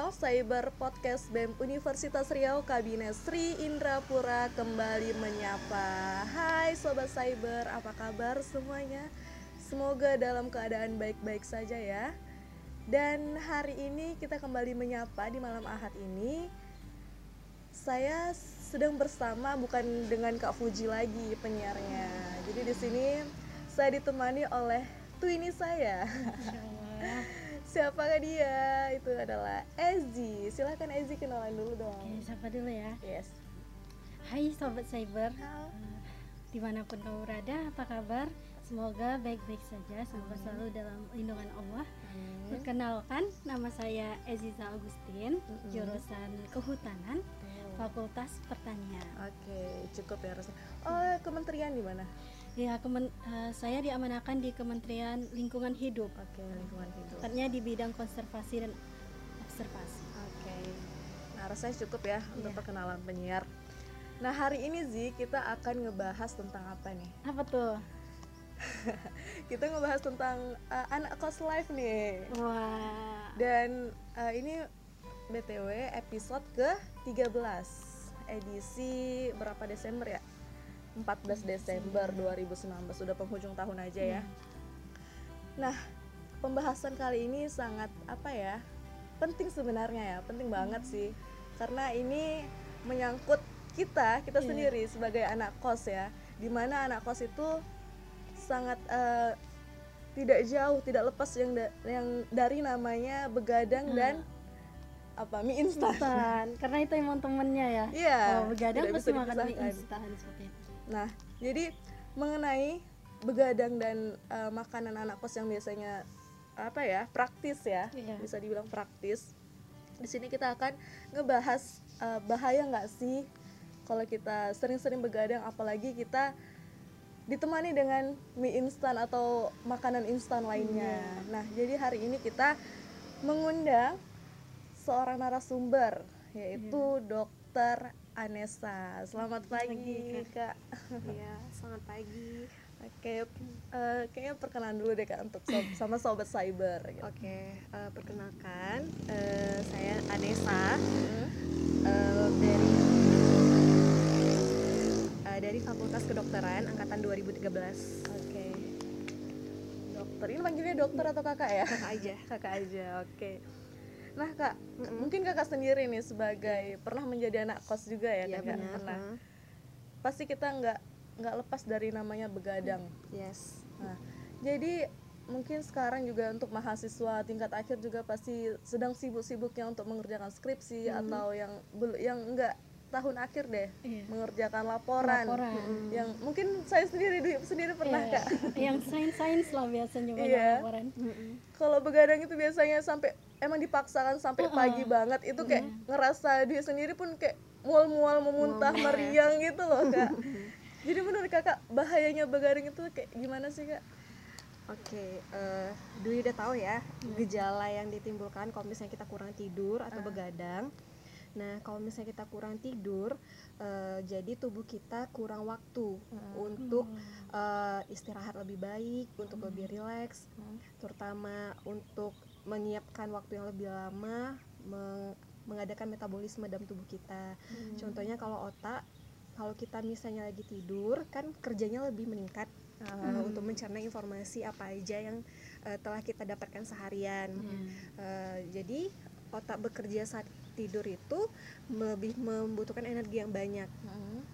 1.0 Cyber Podcast BEM Universitas Riau Kabinet Sri Indrapura kembali menyapa. Hai Sobat Cyber, apa kabar semuanya? Semoga dalam keadaan baik-baik saja ya. Dan hari ini kita kembali menyapa di malam ahad ini. Saya sedang bersama bukan dengan Kak Fuji lagi penyiarnya. Jadi di sini saya ditemani oleh Twini saya Siapakah dia? Itu adalah Ezi. Silahkan Ezi kenalan dulu dong. Oke, siapa dulu ya? Yes. Hai Sobat Cyber, Halo. Eh, di mana pun kamu berada, apa kabar? Semoga baik-baik saja, semoga selalu dalam lindungan Allah. Perkenalkan, nama saya Eziza Agustin, Mm-mm. jurusan Kehutanan, Fakultas Pertanian. Oke, cukup ya Rosa. Oh, kementerian di mana? Ya, kemen- eh, saya diamanakan di Kementerian Lingkungan Hidup, Oke, lingkungan hidup. tepatnya di bidang konservasi dan observasi. Oke. Nah, rasanya cukup ya untuk Iya. perkenalan penyiar. Nah, hari ini Zi kita akan ngebahas tentang apa nih? Apa tuh? Kita ngebahas tentang uh, anak kos life nih. Wah, Dan uh, ini BTW episode ke-13 edisi berapa Desember ya? 14 Desember 2019 sudah penghujung tahun aja ya. Nah, pembahasan kali ini sangat apa ya? Penting sebenarnya ya, penting banget sih. Karena ini menyangkut kita, kita Iya. sendiri sebagai anak kos ya. Di mana anak kos itu sangat eh, tidak jauh, tidak lepas yang da- yang dari namanya begadang Hmm. dan apa mie instan. instan. Karena itu emang temennya ya. Iya, Oh, begadang pasti makan mie instan seperti itu. Nah, jadi mengenai begadang dan eh, makanan anak kos yang biasanya apa ya praktis ya, Iya. bisa dibilang praktis. Di sini kita akan ngebahas eh, bahaya nggak sih kalau kita sering-sering begadang, apalagi kita ditemani dengan mie instan atau makanan instan lainnya. Nah, jadi hari ini kita mengundang seorang narasumber yaitu Dokter Anessa. Selamat pagi, Kak. Iya, selamat pagi. Oke, eh, kayaknya perkenalan dulu deh Kak untuk sob- sama sobat cyber gitu. Oke, eh, perkenalkan, eh, saya Anessa Hmm. eh, dari eh, dari Fakultas Kedokteran angkatan 2013. Oke. Dokter, ini panggilnya dokter atau kakak ya? Kakak aja. kakak aja, oke. Nah kak, Mm-mm. mungkin kakak sendiri nih sebagai pernah menjadi anak kos juga ya Iya, kakak? benar. Pernah. Heeh. Pasti kita nggak nggak lepas dari namanya begadang. Yes. Nah, jadi mungkin sekarang juga untuk mahasiswa tingkat akhir juga pasti sedang sibuk-sibuknya untuk mengerjakan skripsi Hmm. atau yang yang enggak tahun akhir deh Iya. mengerjakan laporan. Laporan. Yang mungkin saya sendiri sendiri pernah Iya. Kak. yang sains-sains lah biasanya banyak Iya. laporan Kalau begadang itu biasanya sampai emang dipaksakan sampai Heeh. pagi banget itu kayak ngerasa dia sendiri pun kayak mual-mual memuntah ya. meriang gitu loh Kak. Jadi menurut Kakak bahayanya begadang itu kayak gimana sih Kak? Oke, eh Dwi udah tahu ya gejala yang ditimbulkan kalau misalnya kita kurang tidur atau begadang. Nah, kalau misalnya kita kurang tidur, eh, jadi tubuh kita kurang waktu untuk eh, istirahat lebih baik, untuk lebih rileks, terutama untuk menyiapkan waktu yang lebih lama, meng- mengadakan metabolisme dalam tubuh kita. Contohnya kalau otak, kalau kita misalnya lagi tidur, kan kerjanya lebih meningkat uh, untuk mencerna informasi apa aja yang uh, telah kita dapatkan seharian. Uh, jadi otak bekerja saat tidur itu lebih membutuhkan energi yang banyak.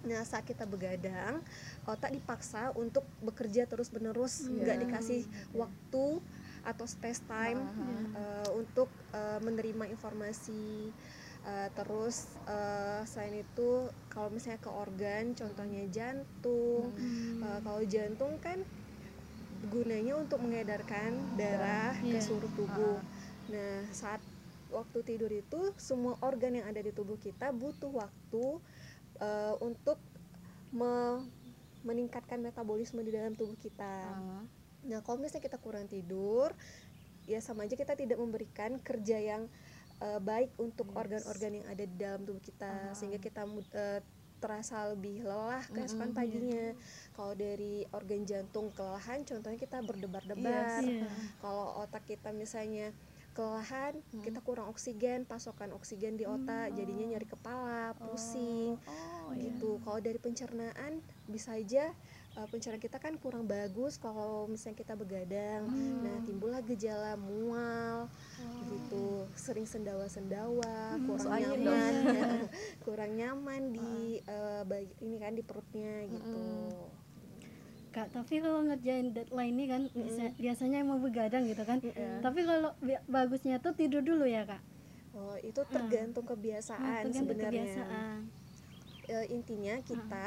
Nah saat kita begadang, otak dipaksa untuk bekerja terus menerus, nggak dikasih waktu atau space time uh, untuk uh, menerima informasi. Uh, terus uh, selain itu kalau misalnya ke organ, contohnya jantung, Uh, kalau jantung kan gunanya untuk mengedarkan darah ke Iya. seluruh tubuh. Nah, saat waktu tidur itu semua organ yang ada di tubuh kita butuh waktu uh, untuk me- meningkatkan metabolisme di dalam tubuh kita. Nah, kalau misalnya kita kurang tidur, ya sama aja kita tidak memberikan kerja yang uh, baik untuk organ-organ yang ada di dalam tubuh kita, sehingga kita uh, terasa lebih lelah keesokan paginya. Kalau dari organ jantung kelelahan, contohnya kita berdebar-debar. Iya. Kalau otak kita misalnya kelelahan Hmm. kita kurang oksigen pasokan oksigen di otak jadinya nyeri kepala pusing oh, iya. gitu. Kalau dari pencernaan bisa aja uh, pencernaan kita kan kurang bagus kalau misalnya kita begadang. Hmm. nah timbullah gejala mual gitu. Sering sendawa-sendawa kurang masuk angin nyaman kurang nyaman di uh, bagi- ini kan di perutnya gitu Kak, tapi kalau ngerjain deadline ini kan bisa- biasanya emang begadang gitu kan. Tapi kalau bagusnya tuh tidur dulu ya, Kak. oh itu tergantung kebiasaan Hmm, tergantung sebenarnya kebiasaan. Eh, intinya kita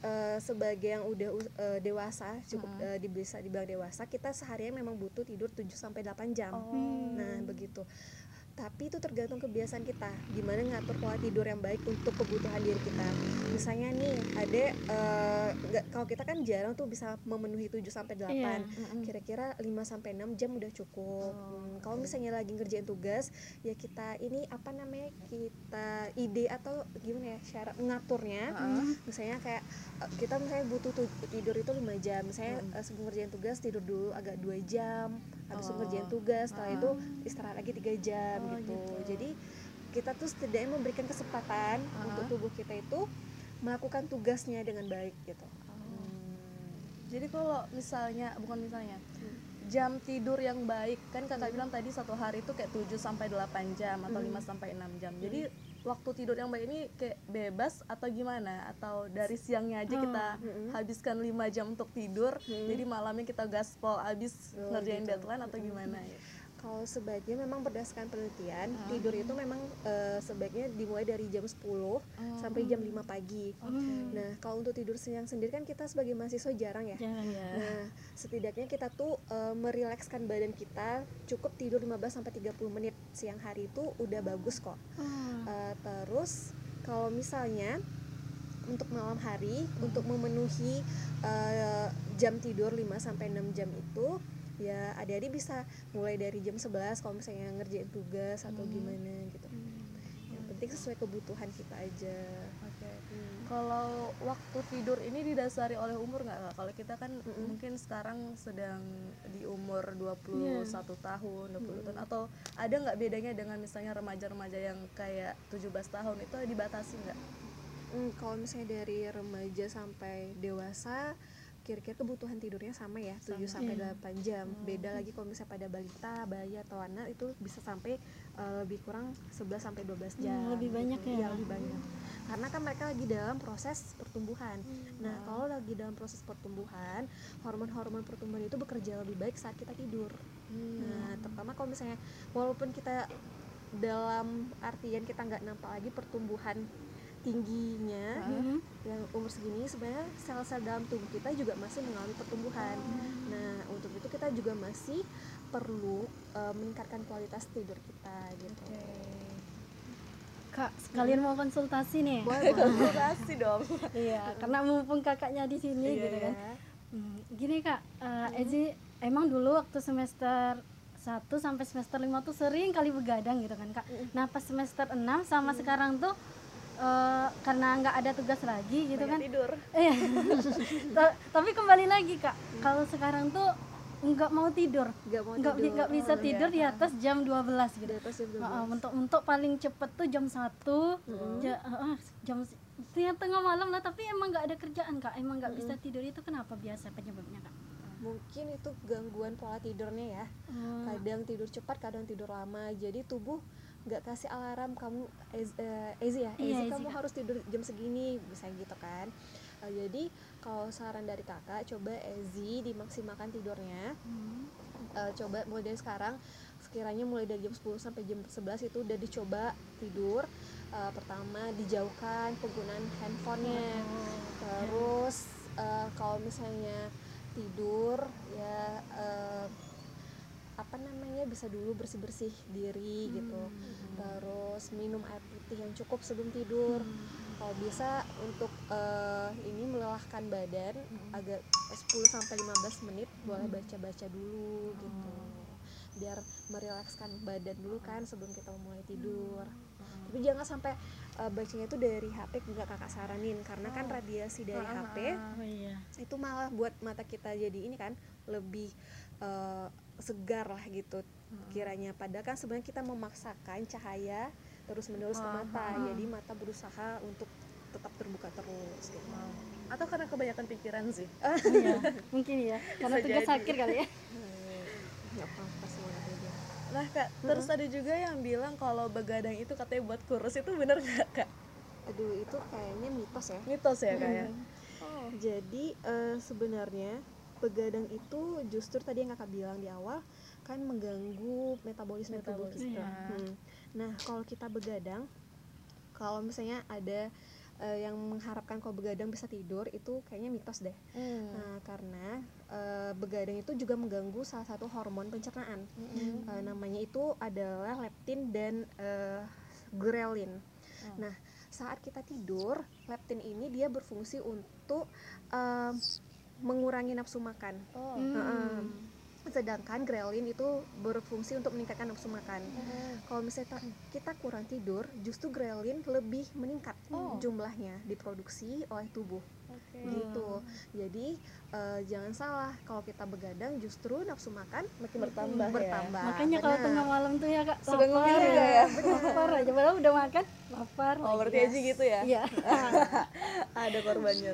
eh, sebagai yang udah u- eh, dewasa cukup eh, di- bisa dibilang dewasa kita seharian memang butuh tidur 7 sampai 8 jam. Oh. Nah, begitu. Tapi itu tergantung kebiasaan kita. Gimana ngatur pola tidur yang baik untuk kebutuhan diri kita. Misalnya nih, ada eh, nggak- kalau kita kan jarang tuh bisa memenuhi 7 sampai 8. Iya. Kira-kira 5 sampai 6 jam udah cukup. Hmm, kalau misalnya lagi ngerjain tugas, ya kita ini apa namanya? Kita ide atau gimana ya cara ngaturnya. Misalnya kayak eh, kita misalnya butuh tu- tidur itu 5 jam. Misalnya eh, sebelum ngerjain tugas tidur dulu agak 2 jam. Habis Oh. ngerjain tugas, setelah itu istirahat lagi 3 jam Oh, gitu. gitu. Jadi kita tuh setidaknya memberikan kesempatan untuk tubuh kita itu melakukan tugasnya dengan baik gitu. Jadi kalau misalnya bukan misalnya jam tidur yang baik kan kakak bilang tadi satu hari itu kayak 7 sampai 8 jam atau 5 sampai 6 jam. Jadi waktu tidur yang baik ini kayak bebas atau gimana? Atau dari siangnya aja kita habiskan 5 jam untuk tidur. Jadi malamnya kita gaspol habis Oh, ngerjain gitu. deadline atau gimana ya? Kalau sebaiknya memang berdasarkan penelitian, tidur itu memang eh, sebaiknya dimulai dari jam 10 sampai jam 5 pagi. Nah, kalau untuk tidur siang sendiri kan kita sebagai mahasiswa jarang ya. Jangan ya. Nah, setidaknya kita tuh eh, merilekskan badan kita cukup tidur 15 sampai 30 menit siang hari itu udah bagus kok. Eh, terus kalau misalnya untuk malam hari untuk memenuhi eh, jam tidur 5 sampai 6 jam itu ya adik-adik bisa mulai dari jam 11 kalau misalnya ngerjain tugas atau gimana gitu. Yang penting sesuai kebutuhan kita aja. Oke. Hmm. Kalau waktu tidur ini didasari oleh umur nggak Kak? Kalau kita kan mungkin sekarang sedang di umur 21 tahun, 20 tahun atau ada nggak bedanya dengan misalnya remaja-remaja yang kayak 17 tahun itu dibatasi nggak? Hmm, kalau misalnya dari remaja sampai dewasa kira-kira kebutuhan tidurnya sama ya 7 sampai 8 jam. Beda lagi kalau misalnya pada balita, bayi atau anak itu bisa sampai eh, lebih kurang 11 sampai 12 jam. lebih banyak gitu. ya? Iya, lebih banyak. Karena kan mereka lagi dalam proses pertumbuhan. Nah, kalau lagi dalam proses pertumbuhan, hormon-hormon pertumbuhan itu bekerja lebih baik saat kita tidur. Nah, terutama kalau misalnya walaupun kita dalam artian kita nggak nampak lagi pertumbuhan tingginya yang umur segini sebenarnya sel-sel dalam tubuh kita juga masih mengalami pertumbuhan. Nah, untuk itu kita juga masih perlu eh, meningkatkan kualitas tidur kita gitu. Kak, sekalian mau konsultasi nih. Boleh. Konsultasi dong. Iya, karena mumpung kakaknya di sini Iya, gitu kan. Hmm, gini Kak, eh, Ezi emang dulu waktu semester 1 sampai semester 5 tuh sering kali begadang gitu kan Kak. Nah, pas semester 6 sama sekarang tuh eh, karena nggak ada tugas lagi gitu kan. Banyak tidur. Iya. Ta- Tapi kembali lagi Kak, kalau sekarang tuh nggak mau tidur. Nggak mau Nggak tidur. nggak bisa Oh, tidur di atas jam 12 Di gitu. atas jam 12. Heeh, untuk untuk paling cepet tuh jam 1 ja- heeh, jam ya tengah malam lah tapi emang nggak ada kerjaan kak emang nggak bisa tidur itu kenapa biasa penyebabnya kak Mungkin itu gangguan pola tidurnya ya. Oh, Kadang tidur cepat, kadang tidur lama. Jadi tubuh nggak kasih alarm kamu Ez- eh, Ezi ya, Iya, Ezi Ezi, kamu Kak. harus tidur jam segini, bisa gitu kan. Eh, jadi kalau saran dari kakak, coba Ezi dimaksimalkan tidurnya. Hmm. Eh, coba mulai dari sekarang sekiranya mulai dari jam 10 sampai jam 11 itu udah dicoba tidur Eh, pertama dijauhkan penggunaan handphonenya terus eh, kalau misalnya tidur ya eh, apa namanya bisa dulu bersih bersih diri gitu. terus minum air putih yang cukup sebelum tidur. Kalau bisa untuk eh, ini melelahkan badan agak 10 sampai 15 menit boleh baca baca dulu gitu. Biar merilekskan badan dulu kan sebelum kita mulai tidur. Tapi jangan sampai eh, bacanya itu dari HP juga kakak saranin. Karena kan radiasi dari HP oh iya. itu malah buat mata kita jadi ini kan lebih eh, segar lah gitu kiranya. Padahal kan sebenarnya kita memaksakan cahaya terus menerus ke mata. jadi mata berusaha untuk tetap terbuka terus gitu. atau karena kebanyakan pikiran sih. Iya, mungkin ya. Karena Bisa tugas akhir kali ya. Apa-apa nah kak terus ada juga yang bilang kalau begadang itu katanya buat kurus. Itu bener nggak kak? Aduh itu kayaknya mitos ya. Mitos ya kak ya? Jadi eh, sebenarnya begadang itu justru tadi yang kakak bilang di awal kan mengganggu metabolisme tubuh Metabolisme. kita. Iya. Hmm. Nah kalau kita begadang, kalau misalnya ada eh, yang mengharapkan kalau begadang bisa tidur itu kayaknya mitos deh. Hmm. Nah karena eh, begadang itu juga mengganggu salah satu hormon pencernaan. Eh, namanya itu adalah leptin dan eh, ghrelin. Nah, saat kita tidur, leptin ini dia berfungsi untuk em, mengurangi nafsu makan. oh Heeh. Sedangkan ghrelin itu berfungsi untuk meningkatkan nafsu makan. Kalau misalnya ta- kita kurang tidur, justru ghrelin lebih meningkat Oh. jumlahnya diproduksi oleh tubuh oke gitu. Jadi eh, jangan salah kalau kita begadang justru nafsu makan makin bertambah, ya bertambah. makanya kalau tengah malam tuh ya kak Suka lapar juga ya? lapar aja padahal udah makan lapar oh lagi. berarti aja gitu ya iya ada korbannya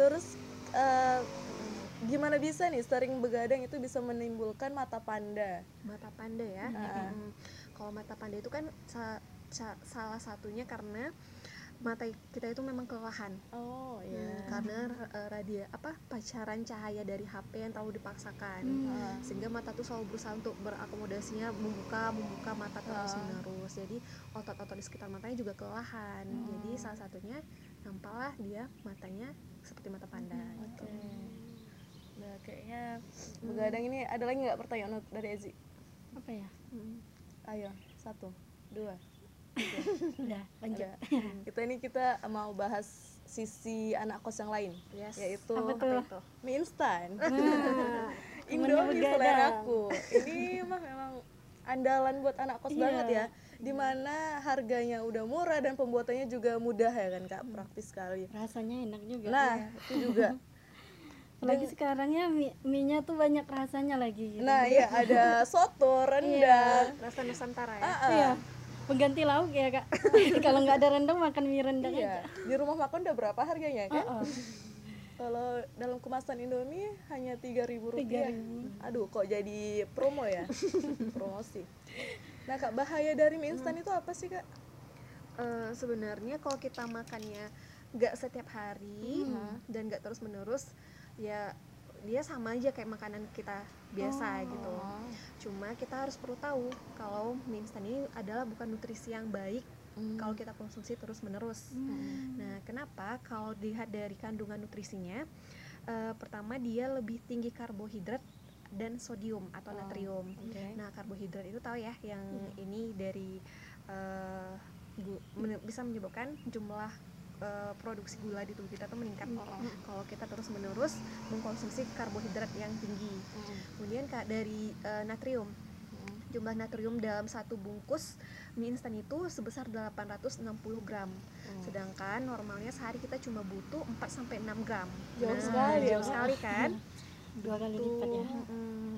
terus eh, gimana bisa nih sering begadang itu bisa menimbulkan mata panda mata panda ya. Ah. Mm. Kalau mata panda itu kan sa- sa- salah satunya karena mata kita itu memang kelelahan. oh Hmm, karena eh, radia apa pacaran cahaya dari HP yang terlalu dipaksakan. Ah. Sehingga mata tuh selalu berusaha untuk berakomodasinya membuka membuka mata terus Ah. menerus. Jadi otot-otot di sekitar matanya juga kelelahan. Jadi salah satunya nampaklah dia matanya seperti mata panda gitu. Oke. Nah, kayaknya begadang ini ada lagi nggak pertanyaan dari Ezi? apa ya Hmm. Ayo, satu, dua. udah lanjut Ada. Kita ini kita mau bahas sisi anak kos yang lain, Yes. yaitu Apa tuh? mie instan. Nah, Indomie begadang. seleraku. Ini mah memang andalan buat anak kos Iya. banget ya. Di mana harganya udah murah dan pembuatannya juga mudah ya kan kak, praktis sekali. rasanya enak juga Nah, itu juga. apalagi sekarang ya mie nya tuh banyak rasanya lagi gitu. Nah, iya ada soto, rendang. Rasa Nusantara ya. Ah, ah. Iya. pengganti lauk ya kak kalau nggak ada rendang makan mie rendang Iya. aja Di rumah makan udah berapa harganya kan? Oh, oh. Kalau dalam kemasan Indomie hanya tiga ribu rupiah. 3.000. Aduh, kok jadi promo ya? Promosi. Nah, kak bahaya dari mie instan itu apa sih kak? Eh, sebenarnya kalau kita makannya nggak setiap hari dan nggak terus menerus ya dia sama aja kayak makanan kita biasa gitu cuma kita harus perlu tahu kalau mie instan ini adalah bukan nutrisi yang baik kalau kita konsumsi terus menerus nah kenapa? Kalau dilihat dari kandungan nutrisinya eh, pertama dia lebih tinggi karbohidrat dan sodium atau natrium. Oke. Nah, karbohidrat itu tahu ya yang ini dari gu- men- bisa menyebabkan jumlah eh, produksi gula di tubuh kita tuh meningkat. Kalau kita terus-menerus mengkonsumsi karbohidrat yang tinggi. Kemudian Kak dari eh, natrium. Jumlah natrium dalam satu bungkus mie instan itu sebesar 860 gram. Sedangkan normalnya sehari kita cuma butuh 4 sampai 6 gram. Jauh Nah, sekali ya, jauh Kak. sekali kan? dua kali lipat ya Mm-mm.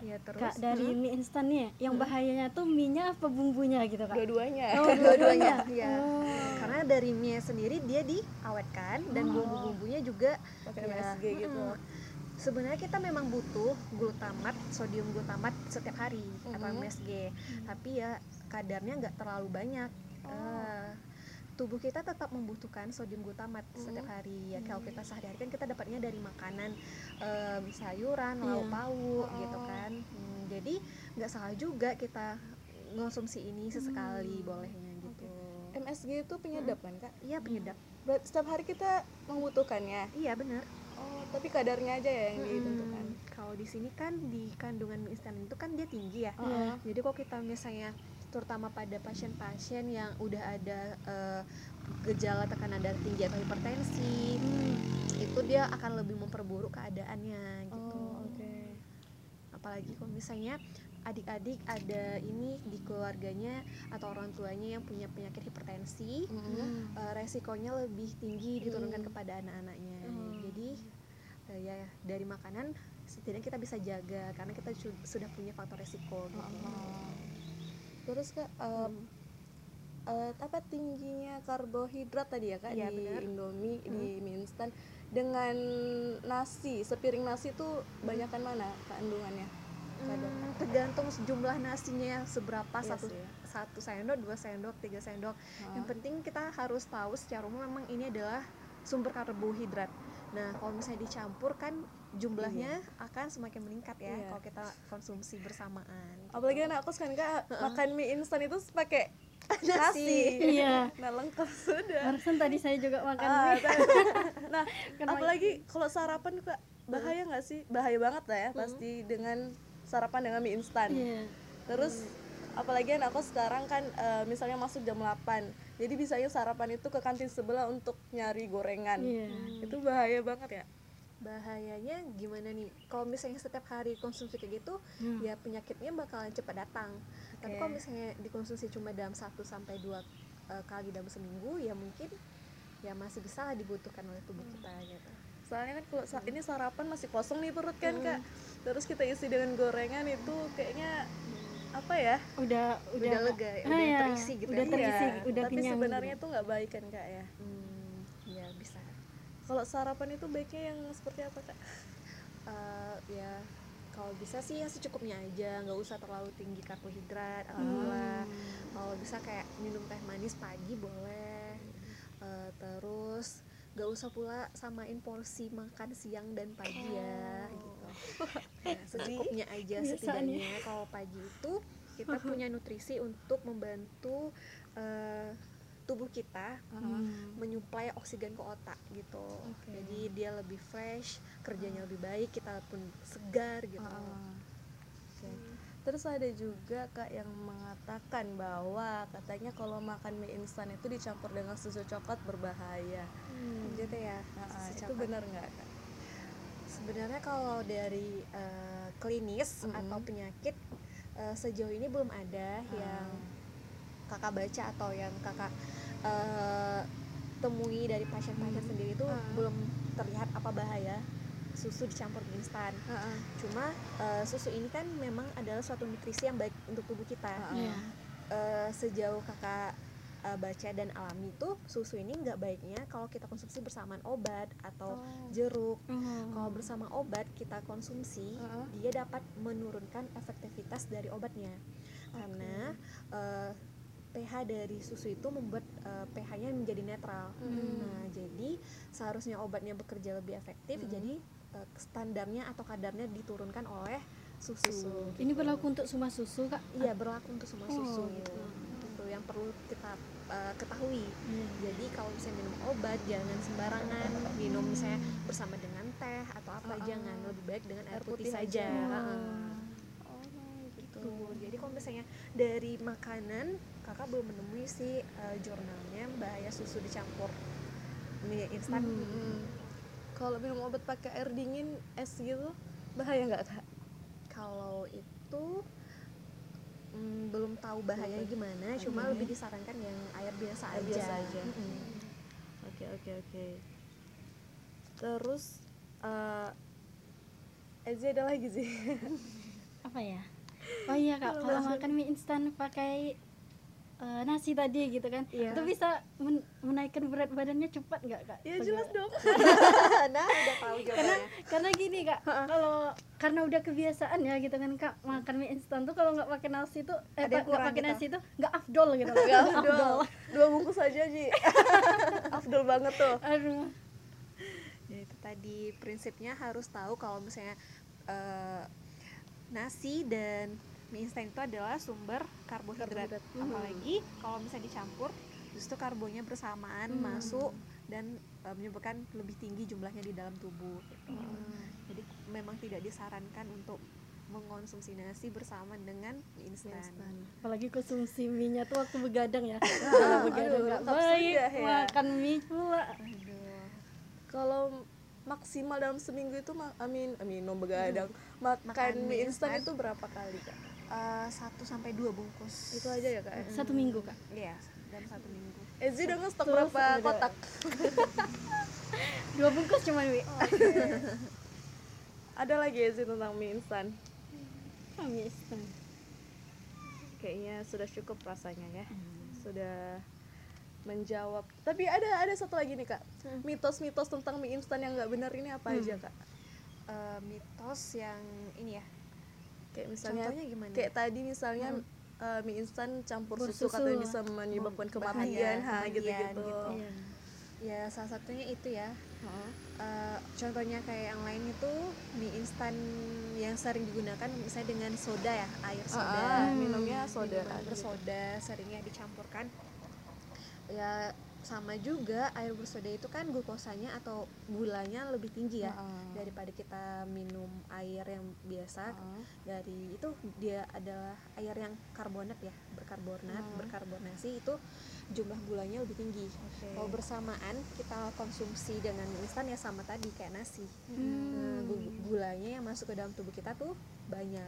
Ya terus kak dari mie instan nih ya, yang bahayanya tuh mie nya apa bumbunya gitu kak Dua-duanya. oh dua-duanya ya Oh. karena dari mie sendiri dia diawetkan dan bumbu-bumbunya juga Pakai ya, MSG gitu. mm-mm. Sebenarnya kita memang butuh glutamat sodium glutamat setiap hari atau MSG tapi ya kadarnya nggak terlalu banyak. Eh, tubuh kita tetap membutuhkan sodium glutamat setiap hari. Ya kalau kita sehari-hari kan kita dapatnya dari makanan em, sayuran lauk Iya. pauk gitu kan. Hmm, jadi nggak salah juga kita ngonsumsi ini sesekali bolehnya gitu. MSG itu penyedap kan kak? iya penyedap. Setiap hari kita membutuhkannya. iya benar. Oh, tapi kadarnya aja ya yang ditentukan. Hmm, kalau di sini kan di kandungan mie instan itu kan dia tinggi ya. Iya. jadi kalau kita misalnya terutama pada pasien-pasien yang udah ada eh, gejala tekanan darah tinggi atau hipertensi itu dia akan lebih memperburuk keadaannya gitu. Oh, oke. apalagi kalau misalnya adik-adik ada ini di keluarganya atau orang tuanya yang punya penyakit hipertensi eh, resikonya lebih tinggi diturunkan kepada anak-anaknya eh, ya dari makanan setidaknya kita bisa jaga karena kita su- sudah punya faktor resiko gitu. Terus kak em, eh, apa tingginya karbohidrat tadi ya kak Iya, di benar. Indomie di mie instan dengan nasi sepiring nasi tuh banyakan mana kandungannya? Hmm, tergantung jumlah nasinya seberapa Iya satu ya. satu sendok dua sendok tiga sendok Ah. yang penting kita harus tahu secara umum memang ini adalah sumber karbohidrat nah kalau misalnya dicampur kan jumlahnya akan semakin meningkat ya Iya. kalau kita konsumsi bersamaan gitu. Apalagi anak aku kan kak makan mie instan itu pakai Nasi. nasi. Iya. Nah lengkap sudah. Barusan tadi saya juga makan Ah, mie. nah, Karena- apalagi kalau sarapan kak bahaya nggak sih? Bahaya banget lah ya pasti dengan sarapan dengan mie instan. Iya. Terus apalagi anak aku sekarang kan eh, misalnya masuk jam 8 jadi bisanya sarapan itu ke kantin sebelah untuk nyari gorengan. Iya. Itu bahaya banget ya. bahayanya gimana nih kalau misalnya setiap hari konsumsi kayak gitu Hmm. ya penyakitnya bakalan cepat datang tapi Oke. kalau misalnya dikonsumsi cuma dalam 1 sampai dua eh, kali dalam seminggu ya mungkin ya masih bisa lah dibutuhkan oleh tubuh kita gitu Soalnya kan kalau sa- ini sarapan masih kosong nih perut kan kak. Terus kita isi dengan gorengan itu kayaknya apa ya? Udah udah Udah lega ya, Ah, udah iya. terisi gitu Udah ya. terisi, Iya, udah Tapi kenyang. sebenarnya itu nggak baik kan kak ya. hmm, ya bisa Kalau sarapan itu baiknya yang seperti apa kak? Eh, ya kalau bisa sih yang secukupnya aja nggak usah terlalu tinggi karbohidrat atau gula kalau bisa kayak minum teh manis pagi boleh Eh, terus nggak usah pula samain porsi makan siang dan pagi ya gitu. Ya, secukupnya aja setidaknya kalau pagi itu kita punya nutrisi untuk membantu eh, tubuh kita Hmm. menyuplai oksigen ke otak gitu. Jadi dia lebih fresh kerjanya lebih baik kita pun segar gitu. Oke. Terus ada juga kak yang mengatakan bahwa katanya kalau makan mie instan itu dicampur dengan susu coklat berbahaya. gitu ya Nah, itu benar nggak kak? sebenarnya kalau dari eh, klinis Mm-mm. atau penyakit eh, sejauh ini belum ada yang kakak baca atau yang kakak eh, temui dari pasien-pasien sendiri itu belum terlihat apa bahaya susu dicampur mie instan. Cuma eh, susu ini kan memang adalah suatu nutrisi yang baik untuk tubuh kita. Iya. Eh, sejauh kakak eh, baca dan alami tuh susu ini nggak baiknya kalau kita konsumsi bersamaan obat atau jeruk. Oh. kalau bersama obat kita konsumsi Heeh. dia dapat menurunkan efektivitas dari obatnya. Karena eh, pH dari susu itu membuat eh, pH-nya menjadi netral. Nah jadi seharusnya obatnya bekerja lebih efektif jadi eh, standarnya atau kadarnya diturunkan oleh susu, Ini berlaku untuk semua susu, Kak? iya berlaku untuk semua Oh, susu gitu. itu yang perlu kita eh, ketahui Iya. jadi kalau misalnya minum obat jangan sembarangan minum misalnya bersama dengan teh atau apa jangan lebih baik dengan air, putih, putih saja aja. Heeh. Oh gitu jadi kalau misalnya dari makanan kakak belum menemui sih eh, jurnalnya bahaya susu dicampur mie instan Hmm. Kalau minum obat pakai air dingin es gitu bahaya nggak kak? kalau itu mm, belum tahu bahayanya gimana cuma lebih disarankan yang air biasa Air aja biasa aja. Oke oke oke. Terus eh Ezi ada lagi sih. Apa ya? Oh iya, Kak. Kalau makan mie instan pakai eh, nasi tadi gitu kan. Iya. Itu bisa men- menaikkan berat badannya cepat nggak, Kak? ya jelas dong. nah udah tahu karena jawabannya karena gini kak kalau karena udah kebiasaan ya gitu kan kak makan mie instan tuh kalau nggak pakai nasi tuh eh nggak pakai gitu. nasi tuh nggak afdol gitu loh Gak afdol. Dua bungkus aja Ji. afdol banget tuh. aduh ya itu tadi prinsipnya harus tahu kalau misalnya eh, nasi dan mie instan itu adalah sumber karbohidrat, Karbohidrat. apalagi kalau misalnya dicampur justru karbonya bersamaan masuk dan eh, menyebabkan lebih tinggi jumlahnya di dalam tubuh gitu. jadi memang tidak disarankan untuk mengonsumsi nasi bersamaan dengan mie instan. apalagi konsumsi mie nya tuh waktu begadang ya kalau begadang nggak baik ya. makan mie pula. Kalau maksimal dalam seminggu itu amin amin no begadang makan, Makan mie mie instan instan. itu berapa kali kak? Eh, satu sampai dua bungkus. Itu aja ya kak? ya? satu minggu kak Iya, dalam satu minggu. Ezi udah ngestok Terus berapa ada- kotak? dua bungkus cuma mie ada lagi ya sih tentang mie instan Kami instan. kayaknya sudah cukup rasanya ya sudah menjawab tapi ada ada satu lagi nih kak mitos-mitos tentang mie instan yang nggak benar ini apa aja kak Eh, mitos yang ini ya kayak misalnya Contohnya gimana? kayak tadi misalnya eh, mie instan campur susu, susu. katanya bisa menyebabkan kematian ha gitu-gitu. gitu. Iya. ya salah satunya itu ya. Heeh. Eh, contohnya kayak yang lain itu mie instan yang sering digunakan misalnya dengan soda ya air soda. Ah, minumnya soda. minuman bersoda seringnya dicampurkan. Ya sama juga air bersoda itu kan glukosanya atau gulanya lebih tinggi ya Heeh. daripada kita minum air yang biasa. Heeh. dari itu dia adalah air yang karbonat ya berkarbonat berkarbonasi itu jumlah gulanya lebih tinggi. Kalau bersamaan kita konsumsi dengan instan ya sama tadi kayak nasi. Nah, gu- gulanya yang masuk ke dalam tubuh kita tuh banyak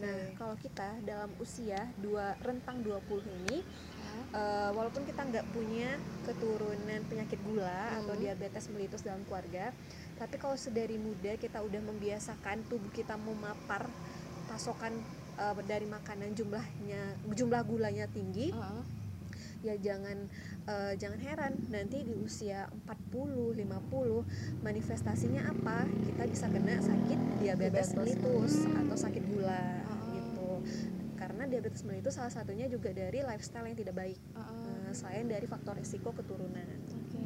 nah kalau kita dalam usia dua rentang 20 ini eh, walaupun kita nggak punya keturunan penyakit gula atau diabetes mellitus dalam keluarga tapi kalau sedari muda kita udah membiasakan tubuh kita memapar pasokan eh, dari makanan jumlahnya jumlah gulanya tinggi Heeh. Ya jangan eh, jangan heran nanti di usia 40 50 manifestasinya apa kita bisa kena sakit diabetes Diabetes. mellitus atau sakit gula gitu karena diabetes mellitus salah satunya juga dari lifestyle yang tidak baik. Nah, selain dari faktor risiko keturunan Oke.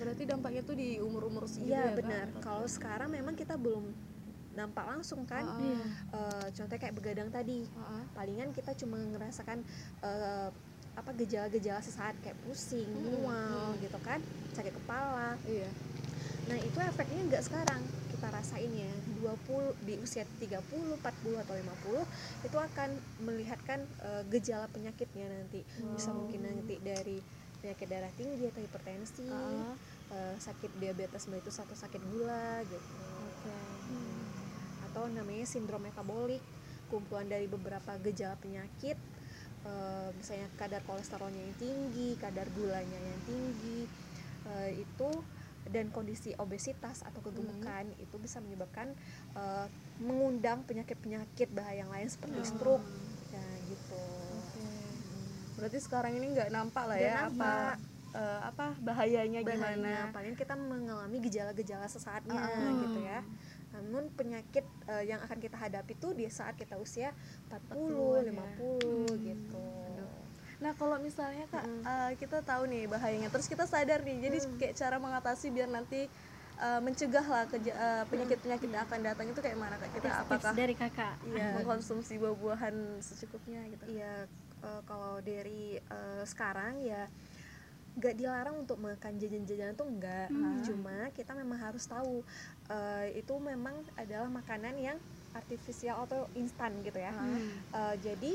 Berarti dampaknya tuh di umur-umur segitu iya ya, Kak? benar kalau sekarang memang kita belum nampak langsung kan. Iya. Eh, contohnya kayak begadang tadi Heeh. palingan kita cuma ngerasakan eh, apa gejala-gejala sesaat kayak pusing, mual gitu kan, sakit kepala. Iya. Nah, itu efeknya nggak sekarang kita rasain ya. 20 di usia 30, 40 atau 50 itu akan melihatkan eh, gejala penyakitnya nanti. Bisa mungkin nanti dari penyakit darah tinggi atau hipertensi, Heeh. eh, sakit diabetes mellitus atau sakit gula gitu. Oke. atau namanya sindrom metabolik kumpulan dari beberapa gejala penyakit eh, misalnya kadar kolesterolnya yang tinggi kadar gulanya yang tinggi eh, itu dan kondisi obesitas atau kegemukan itu bisa menyebabkan eh, mengundang penyakit-penyakit bahaya yang lain seperti stroke. Ya gitu. Berarti sekarang ini nggak nampak lah ya nampak. apa eh, apa bahayanya, bahayanya gimana? paling kita mengalami gejala-gejala sesaatnya Ah. gitu ya namun penyakit eh, yang akan kita hadapi tuh di saat kita usia 40, 40-an ya. 50 gitu Nah kalau misalnya kak eh, kita tahu nih bahayanya, terus kita sadar nih, jadi kayak cara mengatasi biar nanti eh, mencegah lah keja- eh, penyakit-penyakit yang akan datang itu kayak mana kak? Kita Tips apakah dari kakak. iya, mengkonsumsi buah-buahan secukupnya gitu? Iya, eh, kalau dari eh, sekarang ya nggak dilarang untuk makan jajan-jajanan tuh enggak, cuma kita memang harus tahu eh, itu memang adalah makanan yang artifisial atau instan gitu ya. Eh, jadi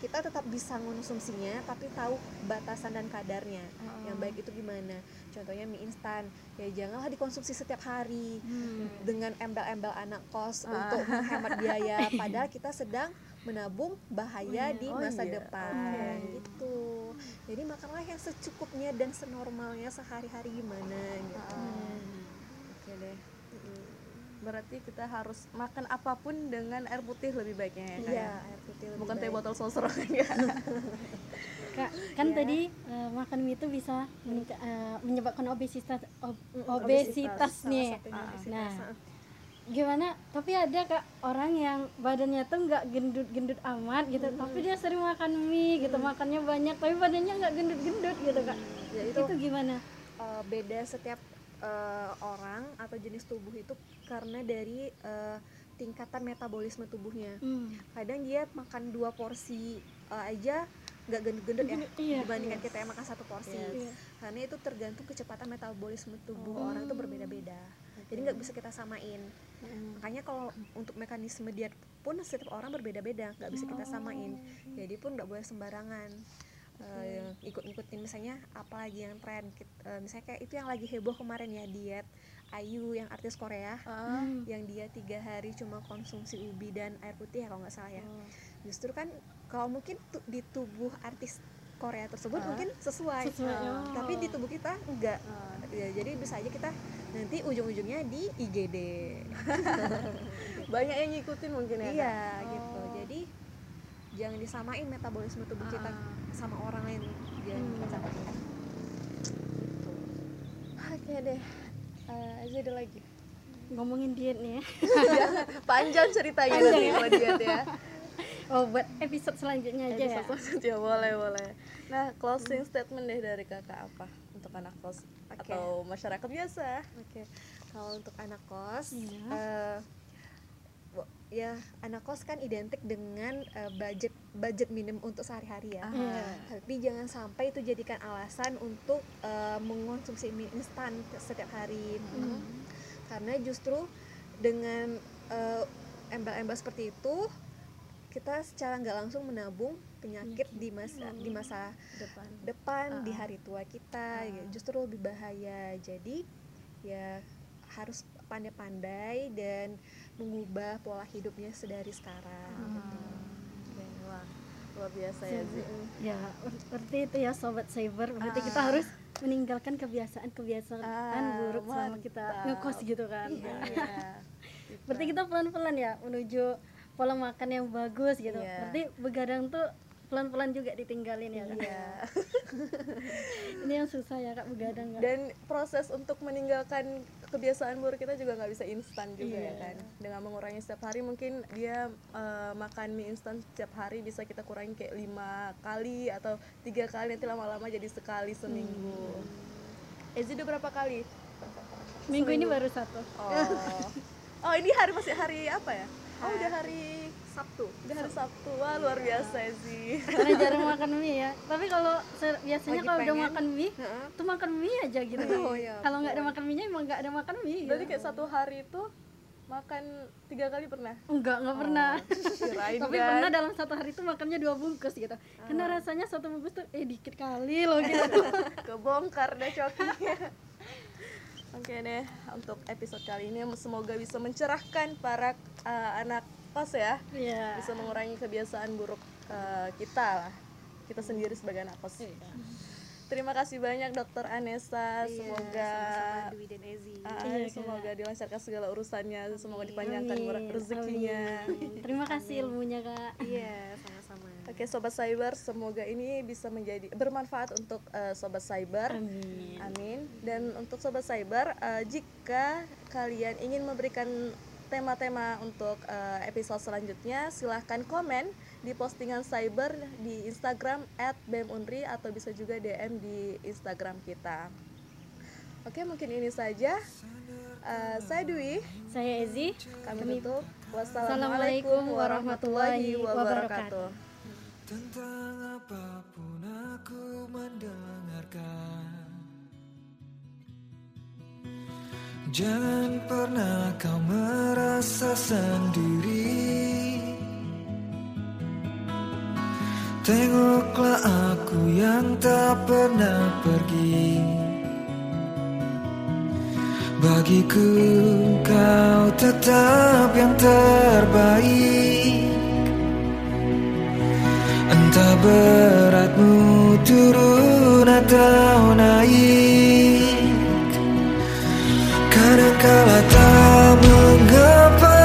kita tetap bisa mengonsumsinya tapi tahu batasan dan kadarnya. Yang baik itu gimana. Contohnya mie instan ya janganlah dikonsumsi setiap hari dengan embel-embel anak kos untuk menghemat biaya. Padahal kita sedang menabung bahaya di Oh masa iya, depan gitu jadi makanlah yang secukupnya dan senormalnya sehari-hari gimana gitu Oke deh. Berarti kita harus makan apa pun dengan air putih lebih baiknya ya kak? iya ya? air putih lebih Bukan teh botol sosro kan ya? Kak, kan tadi eh, makan mie itu bisa meningka- eh, menyebabkan obesitas ob- obesitas salah nih. satunya obesitas. Nah, gimana? Tapi ada kak orang yang badannya tuh nggak gendut-gendut amat gitu, tapi dia sering makan mie gitu, makannya banyak, tapi badannya nggak gendut-gendut gitu kak. Ya, itu, itu- gimana? uh, beda setiap uh, orang atau jenis tubuh itu karena dari uh, tingkatan metabolisme tubuhnya. Hmm. Kadang dia makan dua porsi uh, aja nggak gendut-gendut ya Iya. dibandingkan kita yang makan satu porsi. Yes. Karena itu tergantung kecepatan metabolisme tubuh orang itu berbeda-beda. Jadi nggak bisa kita samain. Makanya kalau untuk mekanisme diet pun setiap orang berbeda-beda, nggak bisa kita samain. Jadi pun nggak boleh sembarangan. Eh, ikut-ikutin misalnya apa lagi yang tren eh, misalnya kayak itu yang lagi heboh kemarin ya diet Ayu yang artis Korea Hmm. yang dia tiga hari cuma konsumsi ubi dan air putih ya kalau nggak salah ya justru kan kalau mungkin tu- di tubuh artis Korea tersebut mungkin sesuai, Sesuai, oh. tapi di tubuh kita enggak. Ya, jadi bisa aja kita nanti ujung-ujungnya di IGD banyak yang ngikutin mungkin ya iya Kak? gitu. Oh. jadi jangan disamain metabolisme tubuh kita Ah. sama orang lain. Jangan Hmm. kita samain gitu. oke deh Eh, aja ada lagi? Ngomongin diet nih ya. Panjang ceritanya nanti buat diet ya. Oh buat episode selanjutnya aja ya Episode selanjutnya boleh boleh nah closing statement deh dari kakak apa untuk anak kos Oke. atau masyarakat biasa Oke, kalau untuk anak kos, Iya. eh, bo- ya anak kos kan identik dengan eh, budget budget minim untuk sehari-hari ya. Iya. Tapi jangan sampai itu jadikan alasan untuk eh, mengonsumsi mie instan setiap hari. Hmm. Karena justru dengan eh, embel-embel seperti itu kita secara nggak langsung menabung penyakit di masa di masa depan depan di Ah. hari tua kita ya, justru lebih bahaya jadi ya harus pandai-pandai dan mengubah pola hidupnya sedari sekarang gitu. Oke, wah luar biasa ya Zi ya ber- berarti itu ya sobat cyber berarti kita Ah. harus meninggalkan kebiasaan-kebiasaan Ah, buruk selama kita mantap. ngekos gitu kan iya berarti kita pelan-pelan ya menuju pola makan yang bagus gitu Iya. berarti begadang tuh pelan-pelan juga ditinggalin ya Kak? iya. Ini yang susah ya kak begadang Kak. dan proses untuk meninggalkan kebiasaan buruk kita juga nggak bisa instan juga ya Iya. kan? Dengan mengurangi setiap hari mungkin dia eh, makan mie instan setiap hari bisa kita kurangi kayak lima kali atau tiga kali nanti lama-lama jadi sekali seminggu. Ezi udah berapa kali? Minggu ini baru satu. Oh. Oh ini hari masih hari apa ya? Oh udah hari Sabtu. Udah hari Sabtu. Wah luar biasa Ezi. Karena jarang makan mie ya. Tapi kalau biasanya kalau udah makan mie Heeh. tuh makan mie aja gitu. Oh, ya kalau nggak ada makan mie nya emang nggak ada makan mie berarti gitu. kayak satu hari itu makan tiga kali pernah? Enggak nggak pernah. kirain tapi kan. pernah dalam satu hari tuh makannya dua bungkus gitu. Karena rasanya satu bungkus tuh eh dikit kali loh gitu. Kebongkar deh cokinya oke deh untuk episode kali ini semoga bisa mencerahkan para uh, anak kos ya. Iya. bisa mengurangi kebiasaan buruk uh, kita lah. Kita sendiri sebagai anak kos terima kasih banyak dokter Anessa. Iya, semoga sama-sama Dwi dan Ezi. Uh, Iya, Kak. semoga dilancarkan segala urusannya. Semoga dipanjangkan Amin, rezekinya. Amin. terima kasih ilmunya kak. Iya sama-sama. Oke sobat cyber, semoga ini bisa menjadi bermanfaat untuk uh, sobat cyber. amin. Amin. Dan untuk sobat cyber, uh, jika kalian ingin memberikan tema-tema untuk uh, episode selanjutnya, silahkan komen di postingan cyber di Instagram @bemunri atau bisa juga DM di Instagram kita. Oke, mungkin ini saja. Uh, saya Dwi, saya Ezi kami tutup. Assalamualaikum warahmatullahi wabarakatuh. Tentang apa pun aku mendengarkan Jangan pernah kau merasa sendiri. Tengoklah aku yang tak pernah pergi. Bagiku kau tetap yang terbaik. Entah beratmu turun atau naik Kadangkala tak mengapa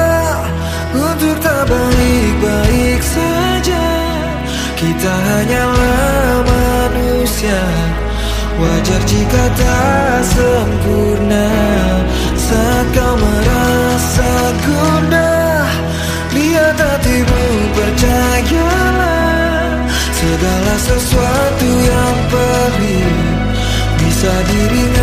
Untuk tak baik-baik saja? Kita hanyalah manusia. Wajar jika tak sempurna. Saat kau merasa gundah Lihat hatimu percayalah Segala sesuatu yang perih Bisa diringankan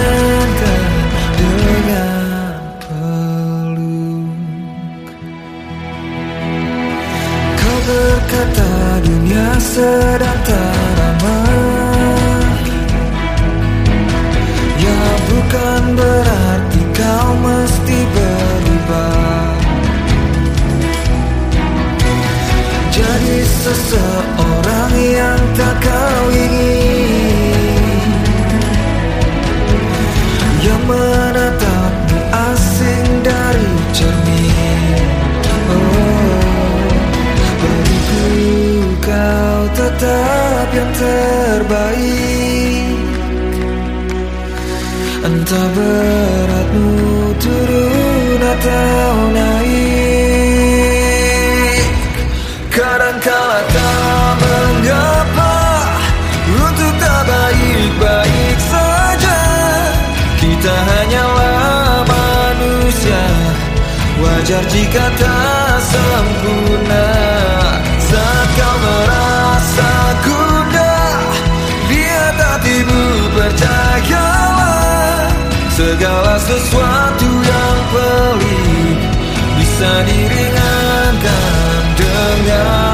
Kita hanyalah manusia. Wajar jika tak sempurna. Saat kau merasa gundah Lihat hatimu percayalah Segala sesuatu yang pelik Bisa diringankan dengan